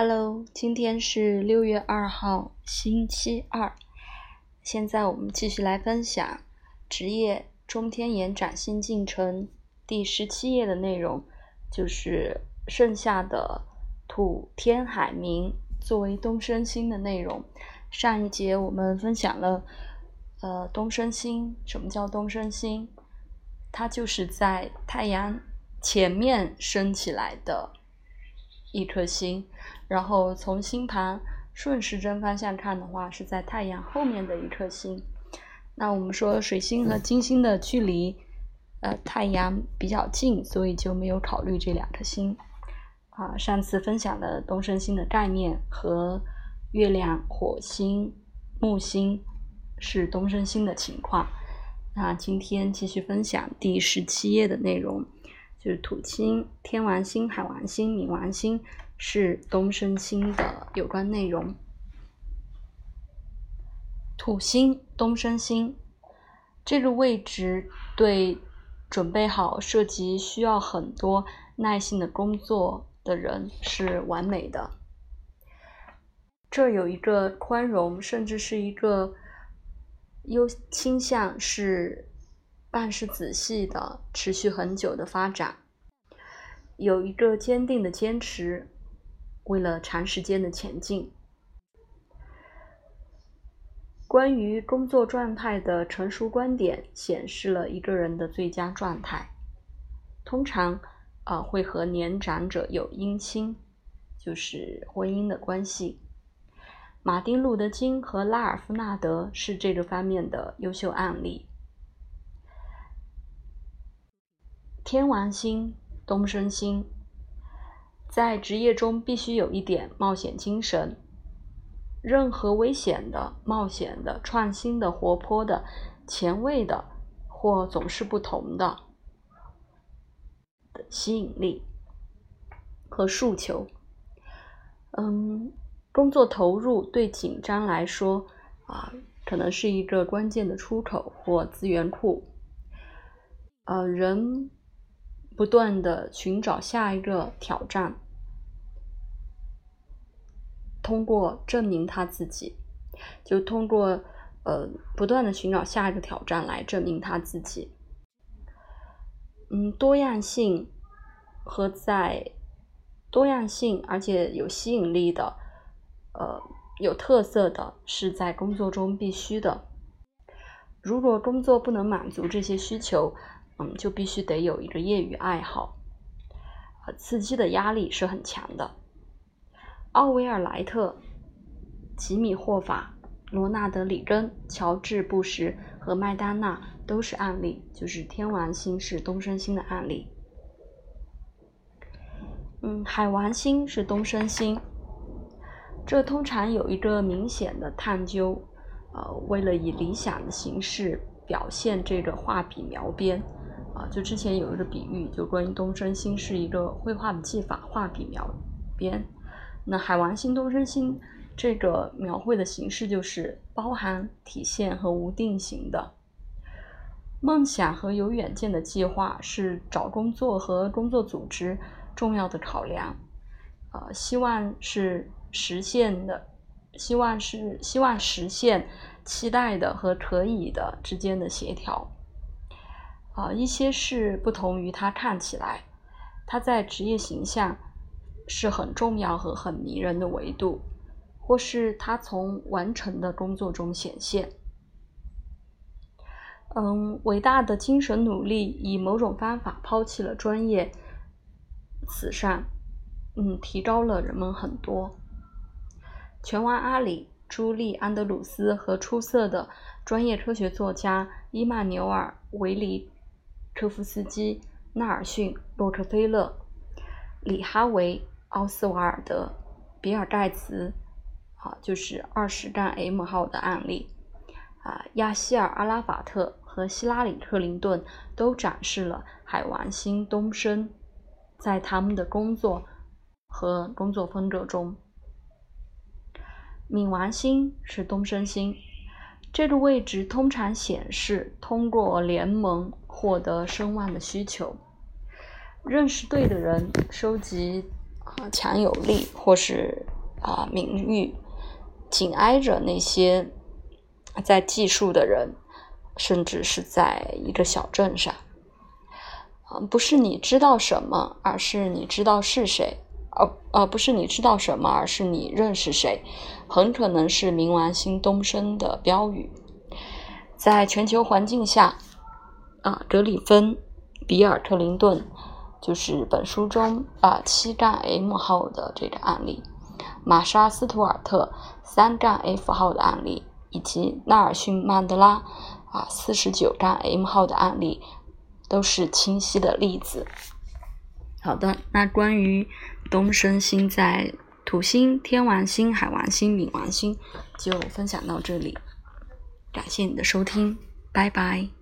Hello，今天是六月二号，星期二。现在我们继续来分享职业中天延展新进程第十七页的内容，就是剩下的土天海冥作为东升星的内容。上一节我们分享了，呃，东升星，什么叫东升星？它就是在太阳前面升起来的一颗星。然后从星盘顺时针方向看的话，是在太阳后面的一颗星。那我们说水星和金星的距离，呃，太阳比较近，所以就没有考虑这两颗星。啊，上次分享的东升星的概念和月亮、火星、木星是东升星的情况。那今天继续分享第十七页的内容，就是土星、天王星、海王星、冥王星。是东升星的有关内容。土星东升星这个位置对准备好涉及需要很多耐心的工作的人是完美的。这有一个宽容，甚至是一个优倾向是办事仔细的、持续很久的发展，有一个坚定的坚持。为了长时间的前进，关于工作状态的成熟观点显示了一个人的最佳状态。通常，啊，会和年长者有姻亲，就是婚姻的关系。马丁·路德·金和拉尔夫·纳德是这个方面的优秀案例。天王星，东升星。在职业中必须有一点冒险精神。任何危险的、冒险的、创新的、活泼的、前卫的，或总是不同的的吸引力和诉求。嗯，工作投入对紧张来说啊，可能是一个关键的出口或资源库。呃，人。不断的寻找下一个挑战，通过证明他自己，就通过呃不断的寻找下一个挑战来证明他自己。嗯，多样性和在多样性而且有吸引力的，呃有特色的是在工作中必须的。如果工作不能满足这些需求，嗯，就必须得有一个业余爱好，刺激的压力是很强的。奥维尔·莱特、吉米·霍法、罗纳德·里根、乔治·布什和麦丹娜都是案例，就是天王星是东升星的案例。嗯，海王星是东升星，这通常有一个明显的探究，呃，为了以理想的形式表现这个画笔描边。啊，就之前有一个比喻，就关于东升星是一个绘画的技法，画笔描边。那海王星东升星这个描绘的形式就是包含、体现和无定型的。梦想和有远见的计划是找工作和工作组织重要的考量。呃，希望是实现的，希望是希望实现期待的和可以的之间的协调。啊，一些是不同于他看起来，他在职业形象是很重要和很迷人的维度，或是他从完成的工作中显现。嗯，伟大的精神努力以某种方法抛弃了专业慈善，嗯，提高了人们很多。拳王阿里、朱莉·安德鲁斯和出色的专业科学作家伊曼纽尔·维里。科夫斯基、纳尔逊、洛克菲勒、里哈维、奥斯瓦尔德、比尔盖茨，啊，就是二十杠 M 号的案例，啊，亚希尔阿拉法特和希拉里克林顿都展示了海王星东升在他们的工作和工作风格中。冥王星是东升星。这个位置通常显示通过联盟获得声望的需求，认识对的人，收集啊强有力或是啊名誉，紧挨着那些在计数的人，甚至是在一个小镇上。啊，不是你知道什么，而是你知道是谁。而而不是你知道什么，而是你认识谁，很可能是冥王星东升的标语。在全球环境下，啊，格里芬、比尔·克林顿就是本书中啊七杠 M 号的这个案例，玛莎·斯图尔特三杠 F 号的案例，以及纳尔逊·曼德拉啊四十九杠 M 号的案例，都是清晰的例子。好的，那关于东升星在土星、天王星、海王星、冥王星就分享到这里，感谢你的收听，拜拜。